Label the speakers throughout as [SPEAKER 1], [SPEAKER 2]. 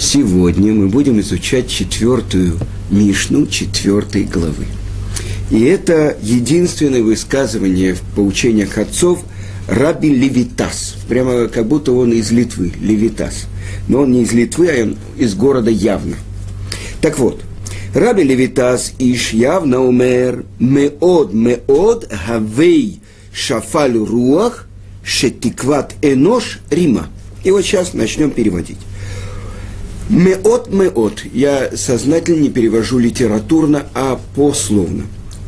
[SPEAKER 1] Сегодня мы будем изучать четвертую Мишну четвертой главы. И это единственное высказывание в поучениях отцов Раби Левитас. Прямо как будто он из Литвы, Левитас. Но он не из Литвы, а он из города явно. Так вот, Раби Левитас иш явно умер меод меод гавей шафаль руах шетикват энош рима. И вот сейчас начнем переводить. Меот меот. Я сознательно не перевожу литературно, а пословно.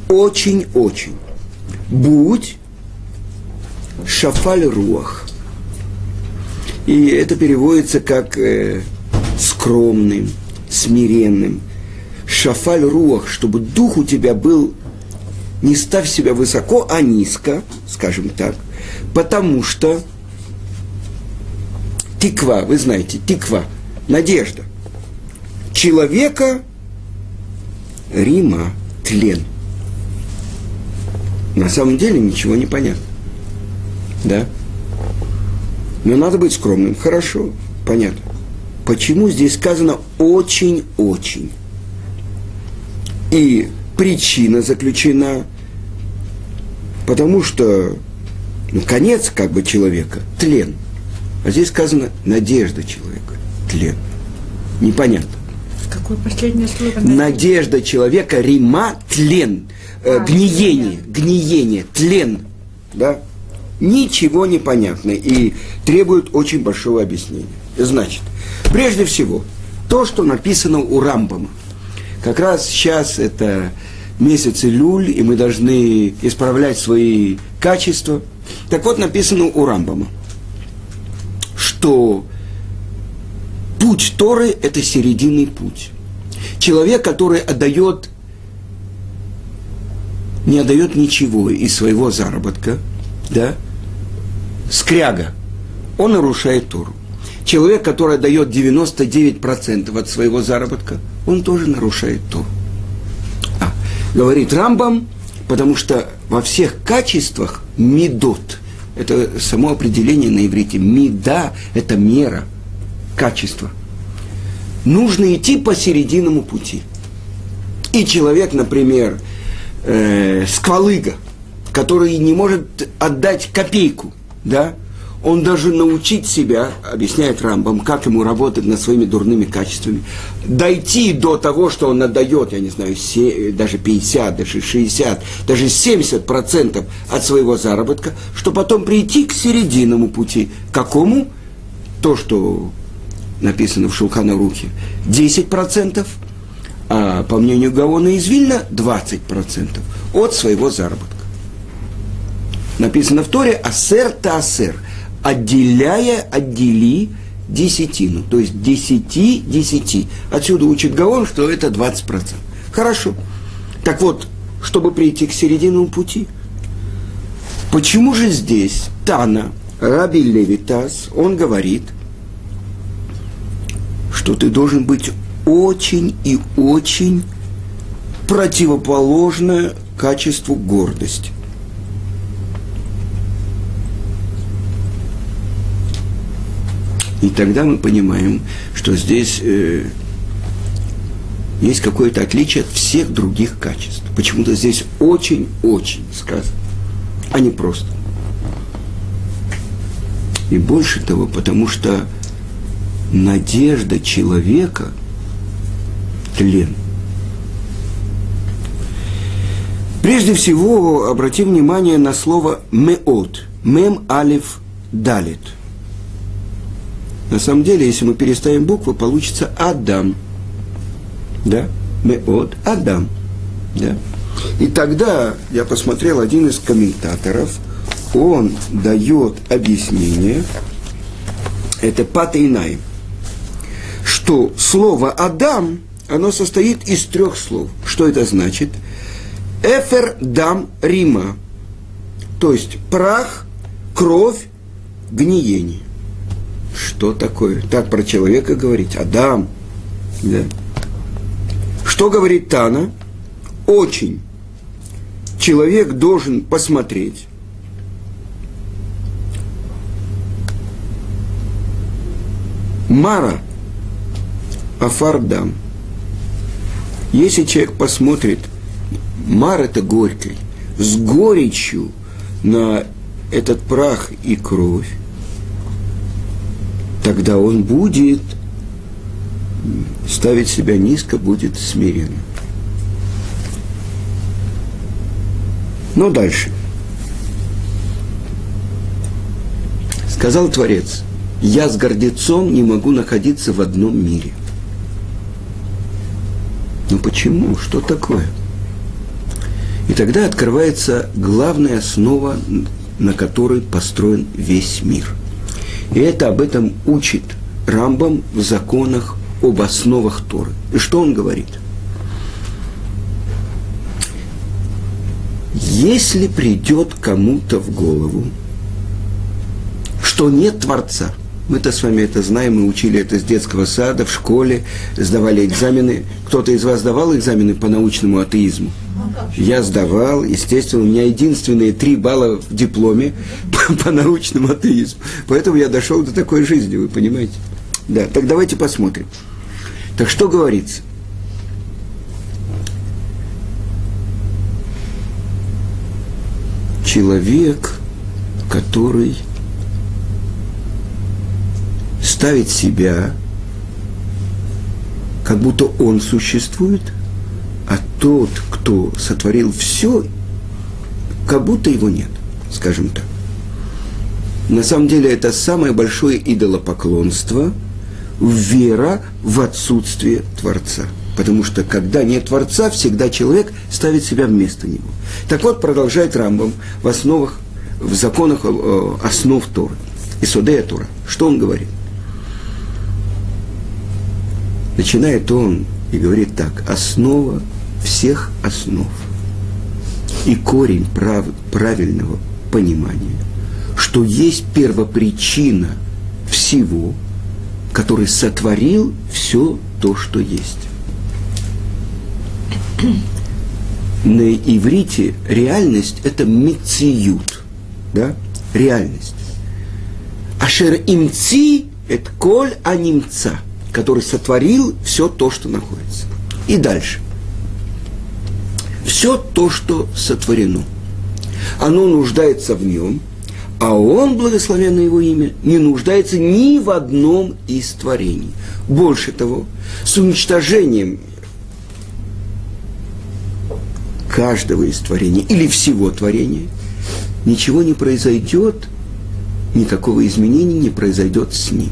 [SPEAKER 1] Очень-очень. Будь шафаль руах. И это переводится как э, скромным, смиренным. Шафаль руах, чтобы дух у тебя был, не ставь себя высоко, а низко, скажем так, потому что тиква, вы знаете, тиква – надежда. Человека Рима тлен. На самом деле ничего не понятно. Да? Но надо быть скромным. Хорошо, понятно. Почему здесь сказано очень-очень? И причина заключена, потому что ну, конец как бы человека – тлен. А здесь сказано надежда человека тлен. Непонятно.
[SPEAKER 2] Какое последнее слово?
[SPEAKER 1] Надежда человека, рима, тлен. Э, а, гниение, тлен. гниение, тлен. Да? Ничего не понятно и требует очень большого объяснения. Значит, прежде всего, то, что написано у Рамбама. Как раз сейчас это месяц Илюль, и мы должны исправлять свои качества. Так вот, написано у Рамбама, что путь Торы – это серединный путь. Человек, который отдает, не отдает ничего из своего заработка, да, скряга, он нарушает Тору. Человек, который дает 99% от своего заработка, он тоже нарушает Тору. А, говорит Рамбам, потому что во всех качествах медот, это само определение на иврите, меда – это мера – качества. Нужно идти по серединному пути. И человек, например, э, сквалыга, который не может отдать копейку, да, он должен научить себя, объясняет Рамбам, как ему работать над своими дурными качествами, дойти до того, что он отдает, я не знаю, даже 50, даже 60, даже 70 процентов от своего заработка, чтобы потом прийти к серединному пути. Какому? То, что написано в Шулхана-Рухе, 10%, а по мнению Гаона из Вильна 20% от своего заработка. Написано в Торе «асер та асер», отделяя, отдели десятину, то есть десяти, десяти. Отсюда учит Гаон, что это 20%. Хорошо. Так вот, чтобы прийти к серединному пути, почему же здесь Тана, Раби Левитас, он говорит – что ты должен быть очень и очень противоположное качеству гордости. И тогда мы понимаем, что здесь э, есть какое-то отличие от всех других качеств. Почему-то здесь очень-очень сказано, а не просто. И больше того, потому что надежда человека – тлен. Прежде всего, обратим внимание на слово «меот», «мем алиф далит». На самом деле, если мы переставим буквы, получится «адам». Да? «Меот», «адам». Да? И тогда я посмотрел один из комментаторов, он дает объяснение, это Патейнаем что слово «Адам», оно состоит из трех слов. Что это значит? Эфер дам Рима. То есть прах, кровь, гниение. Что такое? Так про человека говорить. Адам. Да. Что говорит Тана? Очень. Человек должен посмотреть. Мара – Афардам. Если человек посмотрит, мар это горькой, с горечью на этот прах и кровь, тогда он будет ставить себя низко, будет смирен. Но дальше. Сказал Творец, я с гордецом не могу находиться в одном мире. Ну почему? Что такое? И тогда открывается главная основа, на которой построен весь мир. И это об этом учит Рамбам в законах об основах Торы. И что он говорит? Если придет кому-то в голову, что нет Творца, мы-то с вами это знаем, мы учили это с детского сада, в школе, сдавали экзамены. Кто-то из вас сдавал экзамены по научному атеизму? Я сдавал, естественно, у меня единственные три балла в дипломе по, по научному атеизму. Поэтому я дошел до такой жизни, вы понимаете? Да, так давайте посмотрим. Так что говорится? Человек, который ставит себя, как будто он существует, а тот, кто сотворил все, как будто его нет, скажем так. На самом деле это самое большое идолопоклонство, вера в отсутствие Творца. Потому что когда нет Творца, всегда человек ставит себя вместо него. Так вот, продолжает Рамбам в основах, в законах э, основ Торы, Исодея Тора. Что он говорит? Начинает он и говорит так, основа всех основ и корень прав, правильного понимания, что есть первопричина всего, который сотворил все то, что есть. На иврите реальность – это мециют, да, реальность. Ашер имци – это коль анимца – который сотворил все то, что находится. И дальше. Все то, что сотворено. Оно нуждается в нем, а он, благословенное его имя, не нуждается ни в одном из творений. Больше того, с уничтожением каждого из творений или всего творения ничего не произойдет, никакого изменения не произойдет с ним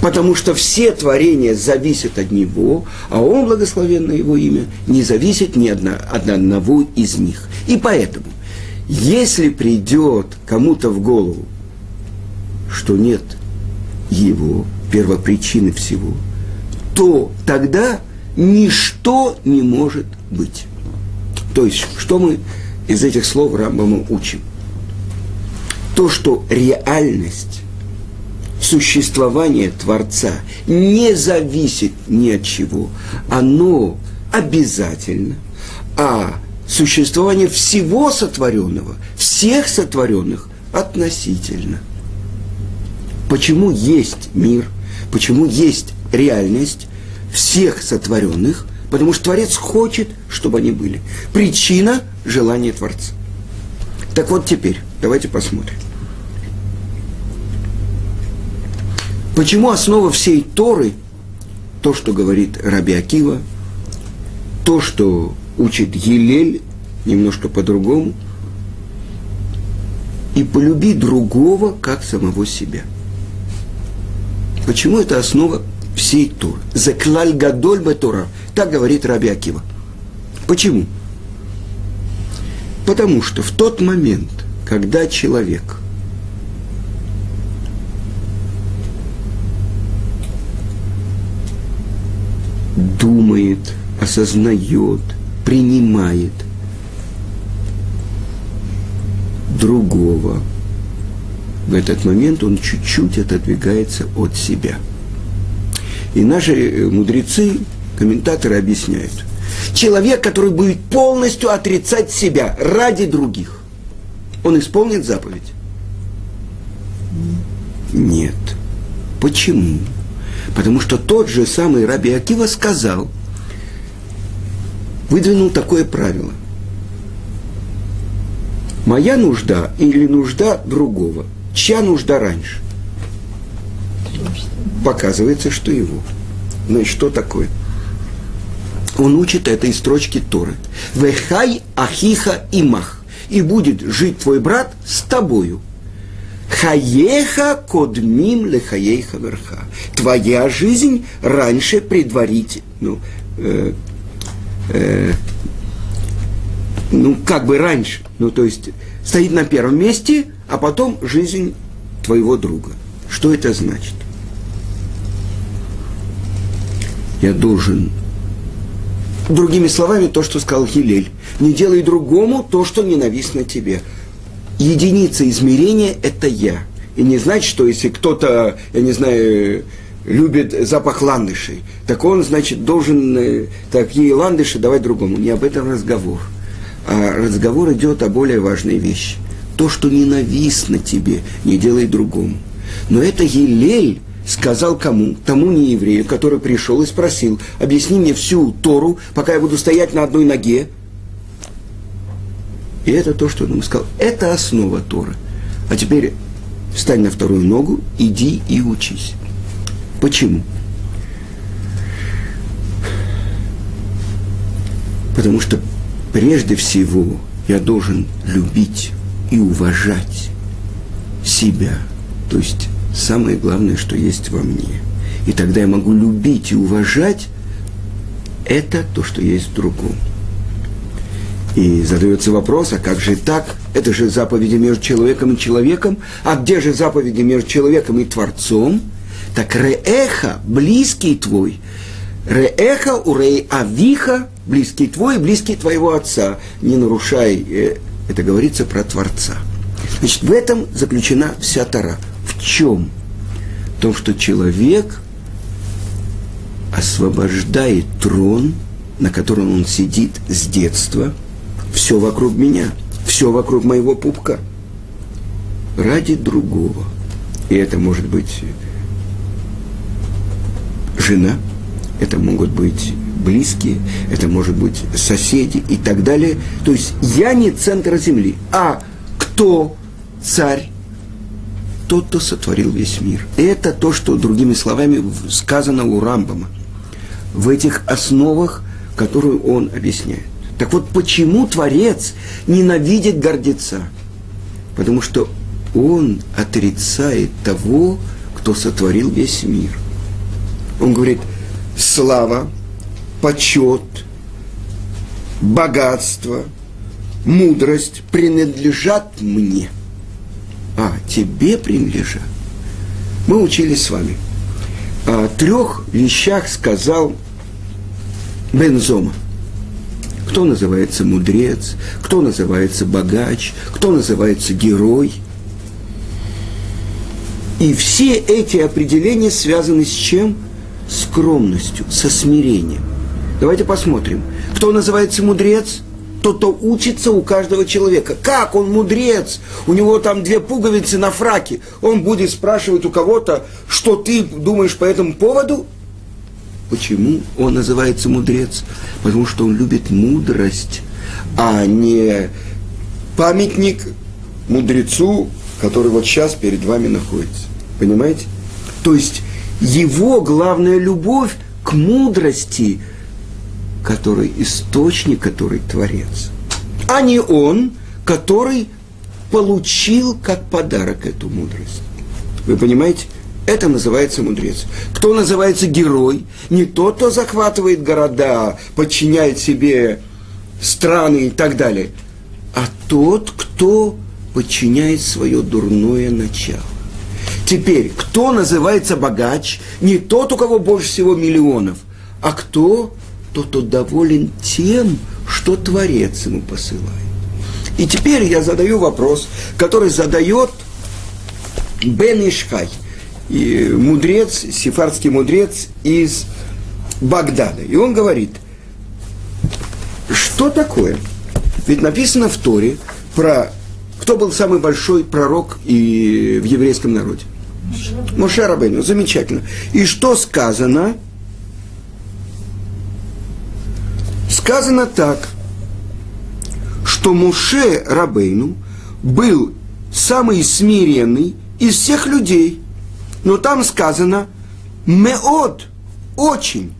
[SPEAKER 1] потому что все творения зависят от Него, а Он, благословенное Его имя, не зависит ни одна, от одного из них. И поэтому, если придет кому-то в голову, что нет Его, первопричины всего, то тогда ничто не может быть. То есть, что мы из этих слов Рамбама учим? То, что реальность существование Творца не зависит ни от чего. Оно обязательно, а существование всего сотворенного, всех сотворенных относительно. Почему есть мир, почему есть реальность всех сотворенных, потому что Творец хочет, чтобы они были. Причина – желание Творца. Так вот теперь, давайте посмотрим. Почему основа всей Торы, то, что говорит Раби Акива, то, что учит Елель, немножко по-другому, и полюби другого, как самого себя. Почему это основа всей Торы? Заклаль гадоль Тора. Так говорит Раби Акива. Почему? Потому что в тот момент, когда человек – думает, осознает, принимает другого, в этот момент он чуть-чуть отодвигается от себя. И наши э, мудрецы, комментаторы объясняют, человек, который будет полностью отрицать себя ради других, он исполнит заповедь? Нет. Почему? Потому что тот же самый Раби Акива сказал, выдвинул такое правило. Моя нужда или нужда другого? Чья нужда раньше? Показывается, что его. Значит, что такое? Он учит этой строчки Торы. Вехай ахиха имах. И будет жить твой брат с тобою. Хаеха кодмим лехаейха верха. Твоя жизнь раньше предварить, ну, э, э, ну, как бы раньше, ну, то есть стоит на первом месте, а потом жизнь твоего друга. Что это значит? Я должен Другими словами, то, что сказал Хилель. Не делай другому то, что ненавистно тебе единица измерения – это я. И не значит, что если кто-то, я не знаю, любит запах ландышей, так он, значит, должен э, такие ландыши давать другому. Не об этом разговор. А разговор идет о более важной вещи. То, что ненавистно тебе, не делай другому. Но это Елель сказал кому? Тому нееврею, который пришел и спросил, объясни мне всю Тору, пока я буду стоять на одной ноге, и это то, что он ему сказал. Это основа Торы. А теперь встань на вторую ногу, иди и учись. Почему? Потому что прежде всего я должен любить и уважать себя. То есть самое главное, что есть во мне. И тогда я могу любить и уважать это то, что есть в другом. И задается вопрос, а как же так? Это же заповеди между человеком и человеком. А где же заповеди между человеком и Творцом? Так Реэха, близкий твой. Реэха, урей авиха, близкий твой, близкий твоего отца. Не нарушай, э, это говорится про Творца. Значит, в этом заключена вся Тара. В чем? В том, что человек освобождает трон, на котором он сидит с детства – все вокруг меня, все вокруг моего пупка. Ради другого. И это может быть жена, это могут быть близкие, это может быть соседи и так далее. То есть я не центр земли, а кто царь? Тот, кто сотворил весь мир. Это то, что, другими словами, сказано у Рамбама. В этих основах, которые он объясняет. Так вот, почему Творец ненавидит гордеца? Потому что он отрицает того, кто сотворил весь мир. Он говорит, слава, почет, богатство, мудрость принадлежат мне. А, тебе принадлежат. Мы учились с вами. О трех вещах сказал Бензома – кто называется мудрец, кто называется богач, кто называется герой. И все эти определения связаны с чем? Скромностью, со смирением. Давайте посмотрим. Кто называется мудрец? Тот, кто учится у каждого человека. Как он мудрец? У него там две пуговицы на фраке. Он будет спрашивать у кого-то, что ты думаешь по этому поводу? Почему он называется мудрец? Потому что он любит мудрость, а не памятник мудрецу, который вот сейчас перед вами находится. Понимаете? То есть его главная любовь к мудрости, который источник, который творец, а не он, который получил как подарок эту мудрость. Вы понимаете? Это называется мудрец. Кто называется герой? Не тот, кто захватывает города, подчиняет себе страны и так далее, а тот, кто подчиняет свое дурное начало. Теперь, кто называется богач? Не тот, у кого больше всего миллионов, а кто? Тот, кто доволен тем, что Творец ему посылает. И теперь я задаю вопрос, который задает Бен Ишхай – и мудрец, сефардский мудрец из Багдада. И он говорит, что такое? Ведь написано в Торе про кто был самый большой пророк и в еврейском народе. Моше Рабейну, замечательно. И что сказано? Сказано так, что Муше Рабейну был самый смиренный из всех людей. Но там сказано «меот» – «очень»,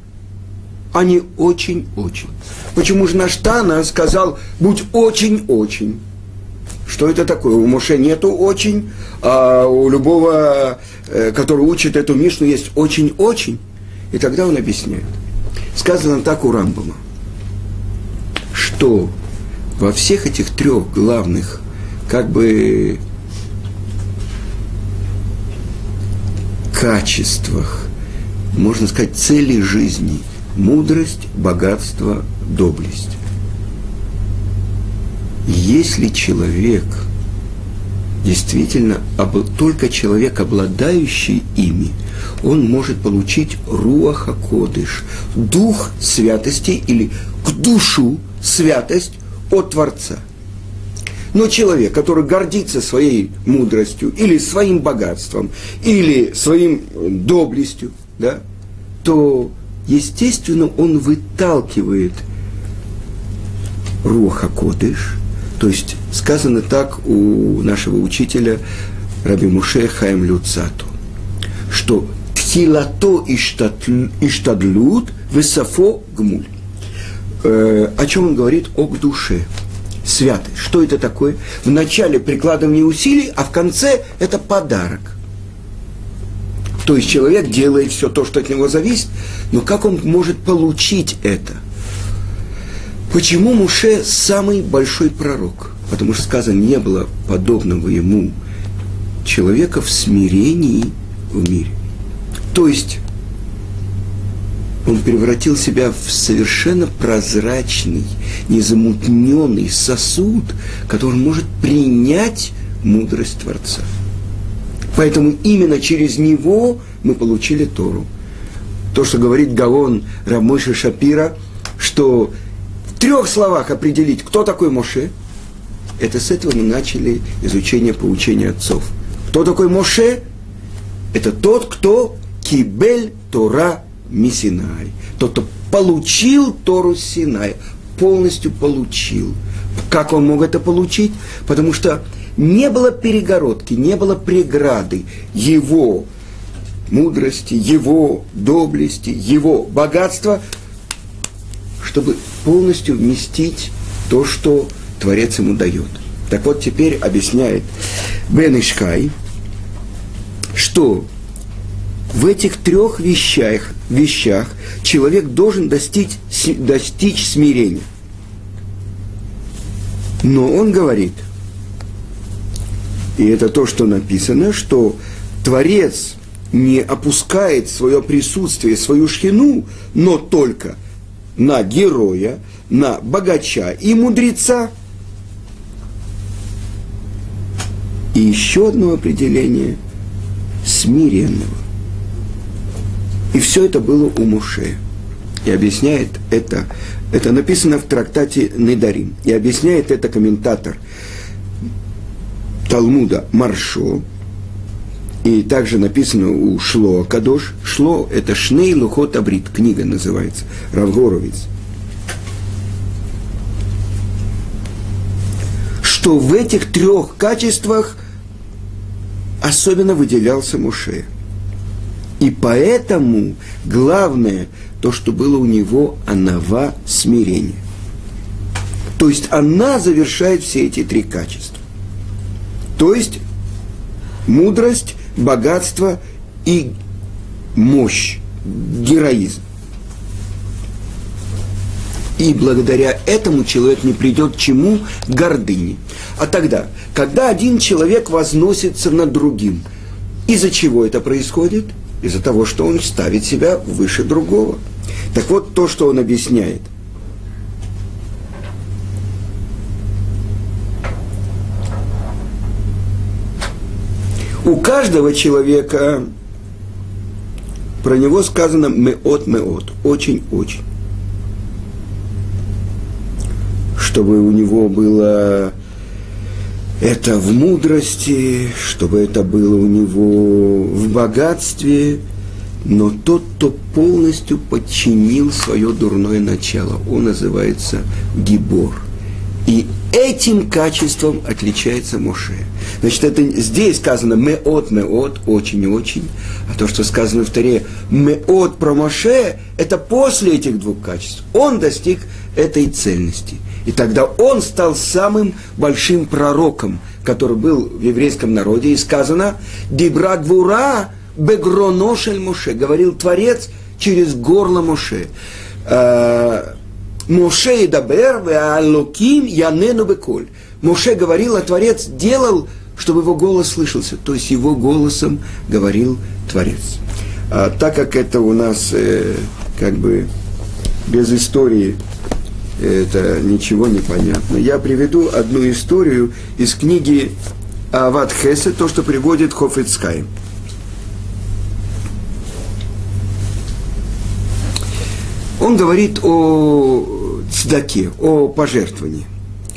[SPEAKER 1] а не «очень-очень». Почему же Наштана сказал «будь очень-очень»? Что это такое? У Моше нету очень, а у любого, э, который учит эту Мишну, есть очень-очень. И тогда он объясняет. Сказано так у Рамбама, что во всех этих трех главных, как бы, качествах, можно сказать, цели жизни – мудрость, богатство, доблесть. Если человек действительно только человек, обладающий ими, он может получить руаха кодыш, дух святости или к душу святость от Творца. Но человек, который гордится своей мудростью или своим богатством, или своим доблестью, да, то, естественно, он выталкивает Руха Кодыш, то есть сказано так у нашего учителя Раби Муше Хаим Люцату, что тхилато иштадлют высофо гмуль. Э, о чем он говорит? О душе. Святость. Что это такое? В начале прикладывание усилий, а в конце это подарок. То есть человек делает все то, что от него зависит, но как он может получить это? Почему Муше самый большой пророк? Потому что сказано, не было подобного ему человека в смирении в мире. То есть он превратил себя в совершенно прозрачный, незамутненный сосуд, который может принять мудрость Творца. Поэтому именно через него мы получили Тору. То, что говорит Гаон Рамойша Шапира, что трех словах определить, кто такой Моше, это с этого мы начали изучение поучения отцов. Кто такой Моше? Это тот, кто кибель Тора Мисинай. Тот, кто получил Тору Синай, полностью получил. Как он мог это получить? Потому что не было перегородки, не было преграды его мудрости, его доблести, его богатства чтобы полностью вместить то, что Творец ему дает. Так вот, теперь объясняет Бен Ишкай, что в этих трех вещах, вещах человек должен достичь, достичь смирения. Но он говорит, и это то, что написано, что Творец не опускает свое присутствие, свою шхину, но только на героя, на богача и мудреца. И еще одно определение смиренного. И все это было у Муше. И объясняет это, это написано в трактате Недарим. И объясняет это комментатор Талмуда Маршо, и также написано у Шло Кадош. Шло – это Шней Лухот Абрит, книга называется, Равгоровец. Что в этих трех качествах особенно выделялся Муше. И поэтому главное то, что было у него анава смирение. То есть она завершает все эти три качества. То есть мудрость, богатство и мощь, героизм. И благодаря этому человек не придет к чему? К гордыне. А тогда, когда один человек возносится над другим, из-за чего это происходит? Из-за того, что он ставит себя выше другого. Так вот, то, что он объясняет. У каждого человека про него сказано меот меот, очень-очень. Чтобы у него было это в мудрости, чтобы это было у него в богатстве, но тот, кто полностью подчинил свое дурное начало, он называется Гибор. И этим качеством отличается Моше. Значит, это здесь сказано меот, меот, очень и очень. А то, что сказано в Таре меот про Моше, это после этих двух качеств. Он достиг этой цельности. И тогда он стал самым большим пророком, который был в еврейском народе. И сказано, «Дибра гвура бегроношель Моше», говорил Творец через горло Моше. А, Моше и Дабер, Алоким, Янену Беколь. Моше говорил, а Творец делал, чтобы его голос слышался. То есть его голосом говорил Творец. А так как это у нас э, как бы без истории это ничего не понятно. Я приведу одну историю из книги Ават Хесе, то, что приводит Хофицкай. Он говорит о цдаке, о пожертвовании.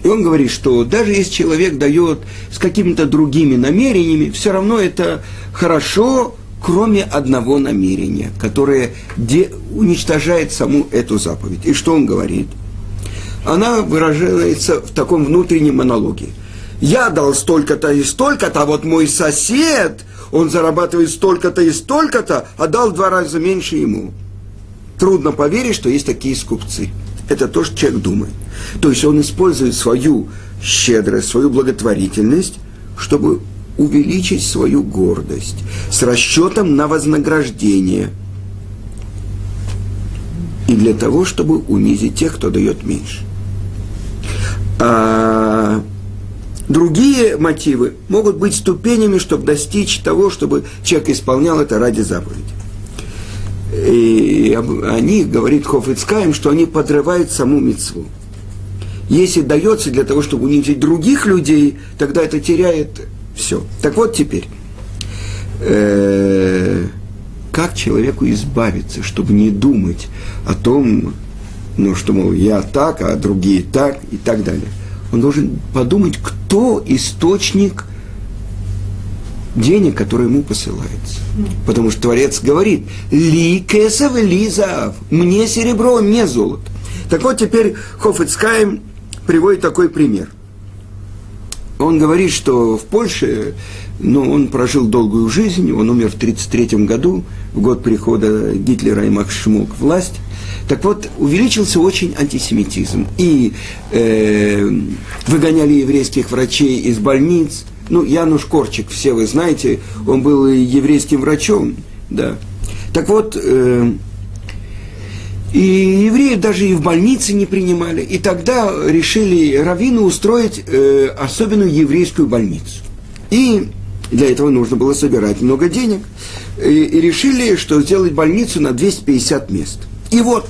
[SPEAKER 1] И он говорит, что даже если человек дает с какими-то другими намерениями, все равно это хорошо, кроме одного намерения, которое де- уничтожает саму эту заповедь. И что он говорит – она выражается в таком внутреннем монологе. Я дал столько-то и столько-то, а вот мой сосед, он зарабатывает столько-то и столько-то, а дал в два раза меньше ему. Трудно поверить, что есть такие скупцы. Это то, что человек думает. То есть он использует свою щедрость, свою благотворительность, чтобы увеличить свою гордость с расчетом на вознаграждение. И для того, чтобы унизить тех, кто дает меньше. А другие мотивы могут быть ступенями, чтобы достичь того, чтобы человек исполнял это ради заповеди. И они, говорит Хофицкаем, что они подрывают саму мецву. Если дается для того, чтобы унизить других людей, тогда это теряет все. Так вот теперь, э, как человеку избавиться, чтобы не думать о том, ну, что, мол, я так, а другие так и так далее. Он должен подумать, кто источник денег, которые ему посылается. Потому что Творец говорит, ли кесов, ли заав, мне серебро, мне золото. Так вот, теперь Хофицкаем приводит такой пример. Он говорит, что в Польше, ну, он прожил долгую жизнь, он умер в 1933 году, в год прихода Гитлера и Макшмук в власть. Так вот, увеличился очень антисемитизм. И э, выгоняли еврейских врачей из больниц. Ну, Януш Корчик, все вы знаете, он был еврейским врачом, да. Так вот, э, и евреев даже и в больнице не принимали. И тогда решили раввины устроить э, особенную еврейскую больницу. И для этого нужно было собирать много денег. И, и решили, что сделать больницу на 250 мест. И вот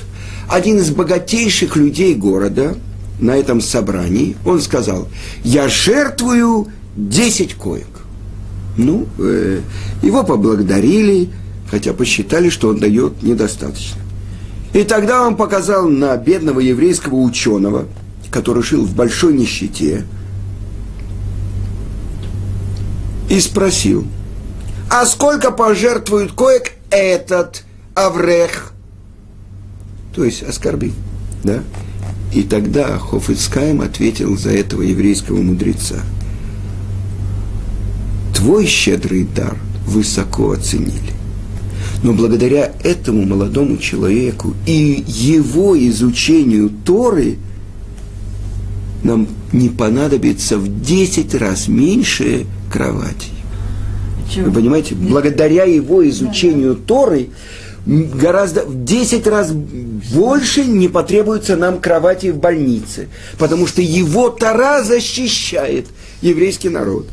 [SPEAKER 1] один из богатейших людей города на этом собрании, он сказал, я жертвую 10 коек. Ну, э, его поблагодарили, хотя посчитали, что он дает недостаточно. И тогда он показал на бедного еврейского ученого, который жил в большой нищете, и спросил, а сколько пожертвует коек этот Аврех – то есть оскорбил, да? И тогда Хофицкайм ответил за этого еврейского мудреца. Твой щедрый дар высоко оценили. Но благодаря этому молодому человеку и его изучению Торы нам не понадобится в 10 раз меньше кровати. Вы понимаете? Благодаря его изучению Торы гораздо в 10 раз больше не потребуется нам кровати в больнице, потому что его Тара защищает еврейский народ.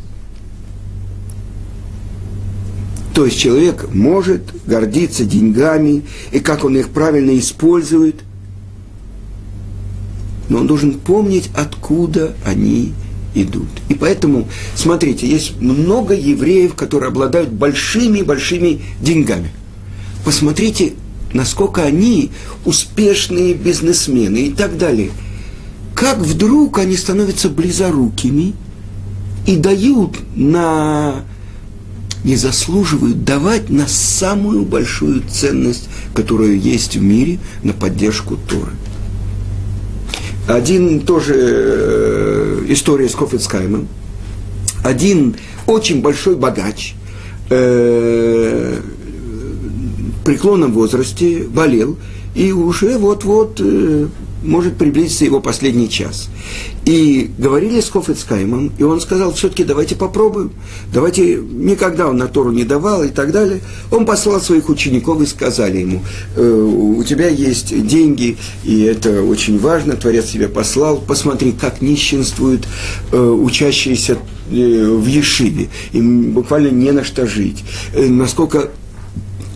[SPEAKER 1] То есть человек может гордиться деньгами и как он их правильно использует, но он должен помнить, откуда они идут. И поэтому, смотрите, есть много евреев, которые обладают большими-большими деньгами – Посмотрите, насколько они успешные бизнесмены и так далее. Как вдруг они становятся близорукими и дают на не заслуживают давать на самую большую ценность, которая есть в мире, на поддержку Торы. Один тоже э, история с Кофицкаймом. Один очень большой богач, э, преклонном возрасте болел, и уже вот-вот э, может приблизиться его последний час. И говорили с Хофицкаймом, и он сказал, все-таки давайте попробуем, давайте, никогда он на Тору не давал и так далее. Он послал своих учеников и сказали ему, э, у тебя есть деньги, и это очень важно, Творец тебя послал, посмотри, как нищенствуют э, учащиеся э, в Ешиве, им буквально не на что жить, насколько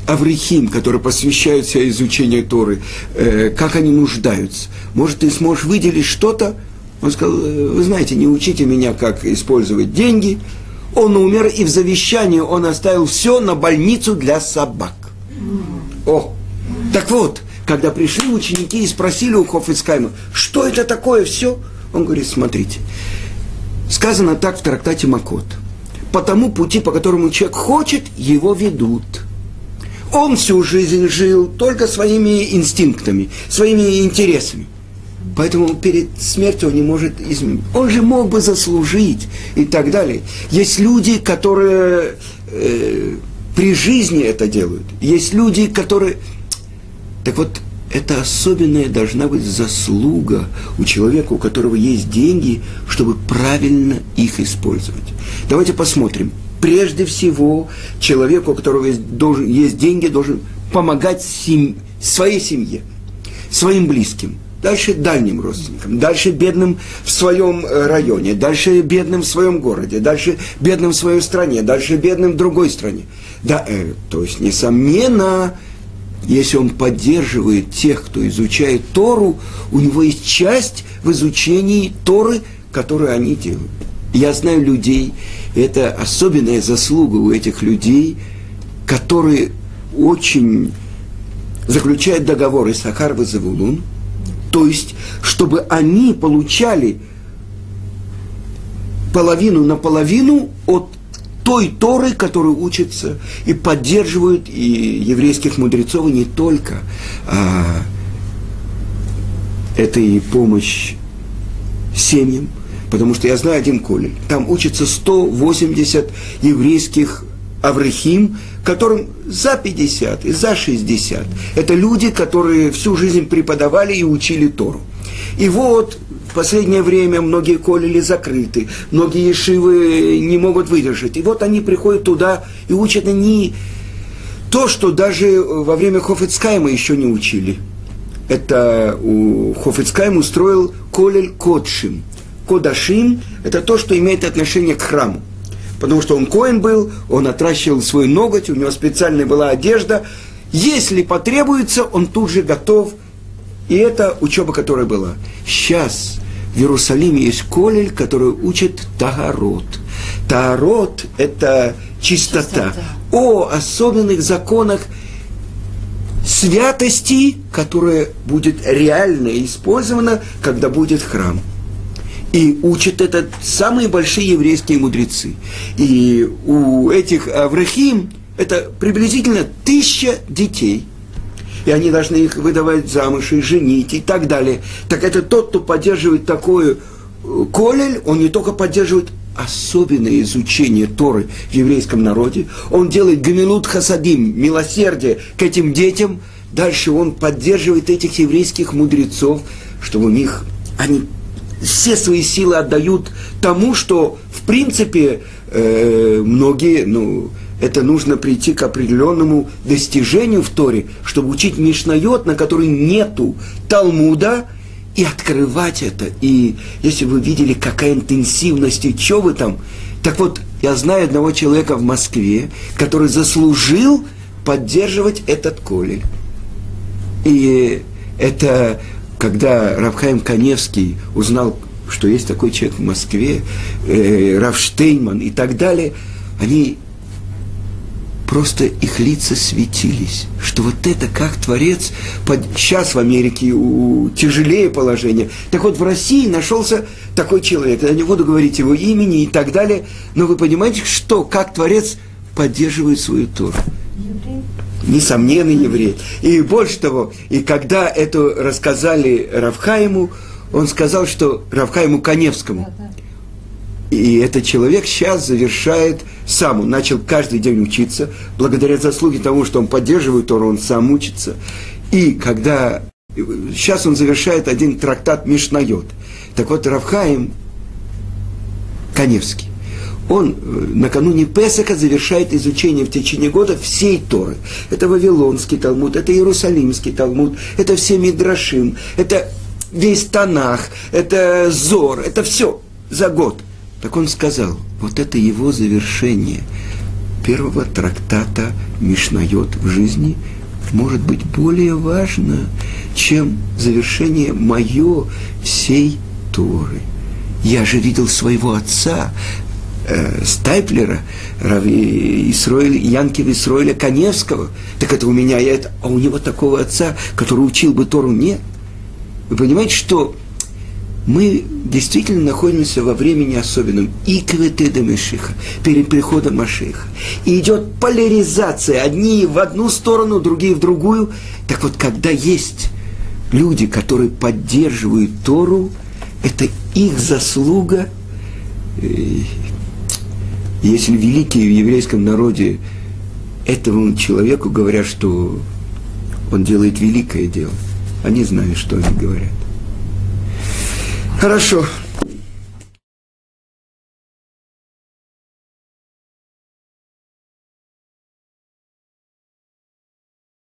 [SPEAKER 1] Аврихим, которые посвящают себя изучению Торы, э, как они нуждаются. Может, ты сможешь выделить что-то? Он сказал, «Э, вы знаете, не учите меня, как использовать деньги. Он умер, и в завещании он оставил все на больницу для собак. О, так вот, когда пришли ученики и спросили у Хофицкайма, что это такое все, он говорит, смотрите, сказано так в трактате Макот. По тому пути, по которому человек хочет, его ведут – он всю жизнь жил только своими инстинктами, своими интересами. Поэтому перед смертью он не может изменить. Он же мог бы заслужить и так далее. Есть люди, которые э, при жизни это делают. Есть люди, которые... Так вот, это особенная должна быть заслуга у человека, у которого есть деньги, чтобы правильно их использовать. Давайте посмотрим прежде всего человеку, у которого есть, должен, есть деньги, должен помогать сем, своей семье, своим близким, дальше дальним родственникам, дальше бедным в своем э, районе, дальше бедным в своем городе, дальше бедным в своей стране, дальше бедным в другой стране. Да, э, то есть, несомненно, если он поддерживает тех, кто изучает Тору, у него есть часть в изучении Торы, которую они делают. Я знаю людей, это особенная заслуга у этих людей, которые очень заключают договоры с Ахар и Завулун, то есть, чтобы они получали половину на половину от той Торы, которую учатся и поддерживают и еврейских мудрецов, и не только. А, это и помощь семьям, Потому что я знаю один колледж. Там учатся 180 еврейских Аврахим, которым за 50 и за 60. Это люди, которые всю жизнь преподавали и учили Тору. И вот в последнее время многие колели закрыты, многие ешивы не могут выдержать. И вот они приходят туда и учат они то, что даже во время Хофицкайма еще не учили. Это у Хофицкайм устроил Колель Котшим – Кодашим – это то, что имеет отношение к храму. Потому что он коин был, он отращивал свой ноготь, у него специальная была одежда. Если потребуется, он тут же готов. И это учеба, которая была. Сейчас в Иерусалиме есть колель, который учит Тагарот. Тагарот – это чистота. чистота. О особенных законах святости, которая будет реально использована, когда будет храм. И учат это самые большие еврейские мудрецы. И у этих Аврахим это приблизительно тысяча детей. И они должны их выдавать замуж и женить и так далее. Так это тот, кто поддерживает такую э, колель, он не только поддерживает особенное изучение Торы в еврейском народе, он делает гамилут хасадим, милосердие к этим детям, дальше он поддерживает этих еврейских мудрецов, чтобы у них они все свои силы отдают тому, что, в принципе, э, многие, ну, это нужно прийти к определенному достижению в Торе, чтобы учить Мишнайот, на который нету Талмуда, и открывать это. И если вы видели, какая интенсивность и что вы там. Так вот, я знаю одного человека в Москве, который заслужил поддерживать этот колель. И это когда Равхаим Каневский узнал, что есть такой человек в Москве, э, Равштейман и так далее, они просто их лица светились, что вот это как Творец, под... сейчас в Америке у... тяжелее положение, так вот в России нашелся такой человек, я не буду говорить его имени и так далее, но вы понимаете, что, как Творец поддерживает свою Тору. Несомненно, еврей. И больше того, и когда это рассказали Равхаиму, он сказал, что Равхаиму Коневскому, и этот человек сейчас завершает сам. Он начал каждый день учиться. Благодаря заслуге того, что он поддерживает Тору, он сам учится. И когда... Сейчас он завершает один трактат Мишнайот. Так вот, Равхаим Коневский, он э, накануне Песака завершает изучение в течение года всей Торы. Это Вавилонский Талмуд, это Иерусалимский Талмуд, это все Мидрашим, это весь Танах, это Зор, это все за год. Так он сказал, вот это его завершение первого трактата Мишнайот в жизни может быть более важно, чем завершение мое всей Торы. Я же видел своего отца, э, Стайплера, Рави Исроиль, Янкива Исроиля Коневского. Так это у меня, я это, а у него такого отца, который учил бы Тору, нет. Вы понимаете, что мы действительно находимся во времени особенном. И кветеда Мешиха, перед приходом Машиха. И идет поляризация. Одни в одну сторону, другие в другую. Так вот, когда есть люди, которые поддерживают Тору, это их заслуга. Если великие в еврейском народе этому человеку говорят, что он делает великое дело, они знают, что они говорят. Хорошо.